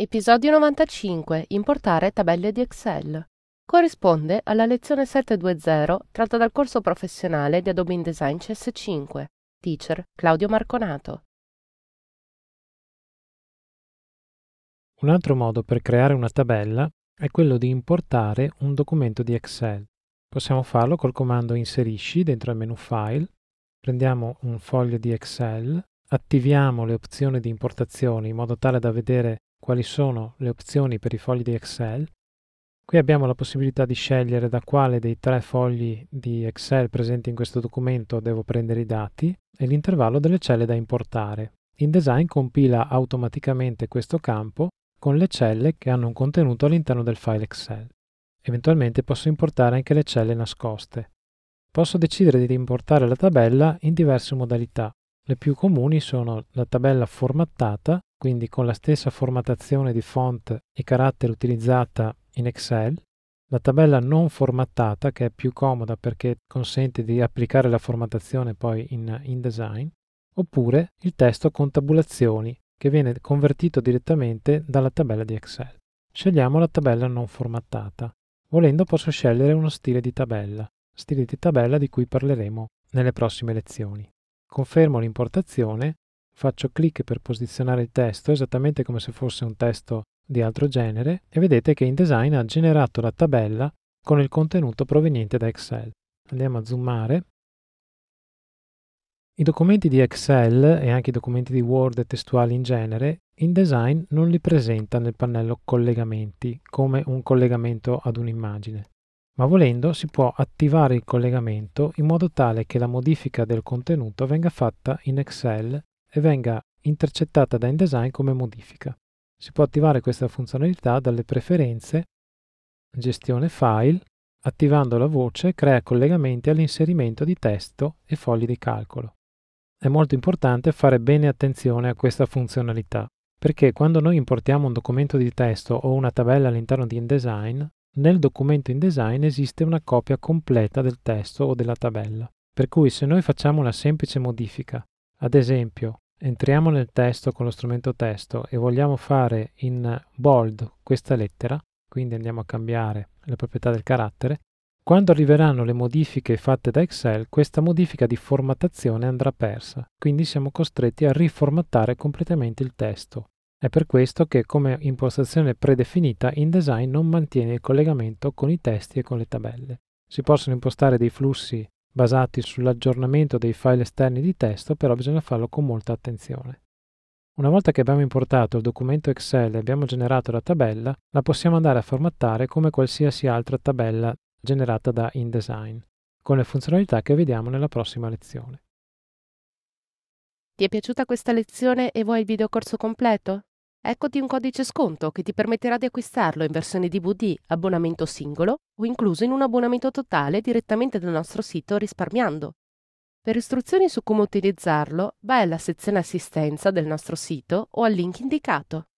Episodio 95. Importare tabelle di Excel. Corrisponde alla lezione 720 tratta dal corso professionale di Adobe InDesign CS5. Teacher Claudio Marconato. Un altro modo per creare una tabella è quello di importare un documento di Excel. Possiamo farlo col comando inserisci dentro il menu File, prendiamo un foglio di Excel, attiviamo le opzioni di importazione in modo tale da vedere quali sono le opzioni per i fogli di Excel. Qui abbiamo la possibilità di scegliere da quale dei tre fogli di Excel presenti in questo documento devo prendere i dati e l'intervallo delle celle da importare. InDesign compila automaticamente questo campo con le celle che hanno un contenuto all'interno del file Excel. Eventualmente posso importare anche le celle nascoste. Posso decidere di importare la tabella in diverse modalità. Le più comuni sono la tabella formattata, quindi con la stessa formattazione di font e carattere utilizzata in Excel, la tabella non formattata che è più comoda perché consente di applicare la formattazione poi in InDesign, oppure il testo con tabulazioni che viene convertito direttamente dalla tabella di Excel. Scegliamo la tabella non formattata. Volendo posso scegliere uno stile di tabella, stile di tabella di cui parleremo nelle prossime lezioni. Confermo l'importazione, faccio clic per posizionare il testo esattamente come se fosse un testo di altro genere e vedete che InDesign ha generato la tabella con il contenuto proveniente da Excel. Andiamo a zoomare. I documenti di Excel e anche i documenti di Word e testuali in genere, InDesign non li presenta nel pannello collegamenti come un collegamento ad un'immagine ma volendo si può attivare il collegamento in modo tale che la modifica del contenuto venga fatta in Excel e venga intercettata da InDesign come modifica. Si può attivare questa funzionalità dalle preferenze Gestione file, attivando la voce crea collegamenti all'inserimento di testo e fogli di calcolo. È molto importante fare bene attenzione a questa funzionalità, perché quando noi importiamo un documento di testo o una tabella all'interno di InDesign, nel documento InDesign esiste una copia completa del testo o della tabella, per cui se noi facciamo una semplice modifica, ad esempio entriamo nel testo con lo strumento testo e vogliamo fare in bold questa lettera, quindi andiamo a cambiare le proprietà del carattere, quando arriveranno le modifiche fatte da Excel, questa modifica di formattazione andrà persa, quindi siamo costretti a riformattare completamente il testo. È per questo che come impostazione predefinita InDesign non mantiene il collegamento con i testi e con le tabelle. Si possono impostare dei flussi basati sull'aggiornamento dei file esterni di testo, però bisogna farlo con molta attenzione. Una volta che abbiamo importato il documento Excel e abbiamo generato la tabella, la possiamo andare a formattare come qualsiasi altra tabella generata da InDesign, con le funzionalità che vediamo nella prossima lezione. Ti è piaciuta questa lezione e vuoi il videocorso completo? Eccoti un codice sconto che ti permetterà di acquistarlo in versione DVD, abbonamento singolo o incluso in un abbonamento totale direttamente dal nostro sito risparmiando. Per istruzioni su come utilizzarlo, vai alla sezione assistenza del nostro sito o al link indicato.